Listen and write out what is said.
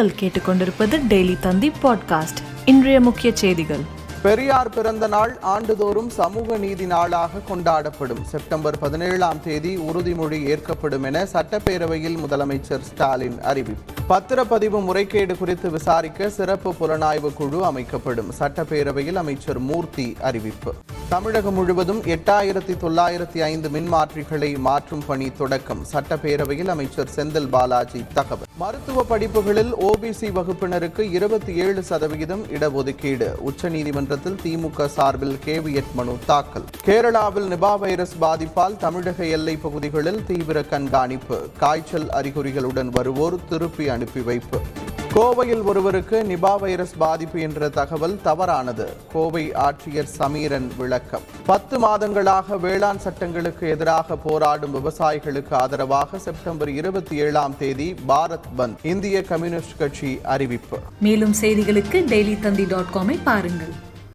நீங்கள் கேட்டுக்கொண்டிருப்பது டெய்லி தந்தி பாட்காஸ்ட் இன்றைய முக்கிய செய்திகள். பெரியார் பிறந்த நாள் ஆண்டுதோறும் சமூக நீதி நாளாக கொண்டாடப்படும். செப்டம்பர் பதினேழாம் தேதி உறுதிமொழி ஏற்கப்படும் என சட்டப்பேரவையில் முதலமைச்சர் ஸ்டாலின் அறிவிப்பு. பத்திரப்பதிவு முறைகேடு குறித்து விசாரிக்க சிறப்பு புலனாய்வு குழு அமைக்கப்படும். சட்டப்பேரவையில் அமைச்சர் மூர்த்தி அறிவிப்பு. தமிழகம் முழுவதும் எட்டாயிரத்தி தொள்ளாயிரத்தி ஐந்து மின்மாற்றிகளை மாற்றும் பணி தொடக்கம். சட்டப்பேரவையில் அமைச்சர் செந்தில் பாலாஜி தகவல். மருத்துவ படிப்புகளில் ஓபிசி வகுப்பினருக்கு இருபத்தி ஏழு சதவிகிதம் இடஒதுக்கீடு. உச்சநீதிமன்றத்தில் திமுக சார்பில் கேவியட் மனு தாக்கல். கேரளாவில் நிபா வைரஸ் பாதிப்பால் தமிழக எல்லை பகுதிகளில் தீவிர கண்காணிப்பு. காய்ச்சல் அறிகுறிகளுடன் வருவோர் திருப்பி அனுப்பி வைப்பு. கோவையில் ஒருவருக்கு நிபா வைரஸ் பாதிப்பு என்ற தகவல் தவறானது. கோவை ஆட்சியர் சமீரன் விளக்கம். பத்து மாதங்களாக வேளாண் சட்டங்களுக்கு எதிராக போராடும் விவசாயிகளுக்கு ஆதரவாக செப்டம்பர் இருபத்தி ஏழாம் தேதி பாரத் பந்த் இந்திய கம்யூனிஸ்ட் கட்சி அறிவிப்பு. மேலும் செய்திகளுக்கு டெய்லி தந்தி டாட் காமை பாருங்கள்.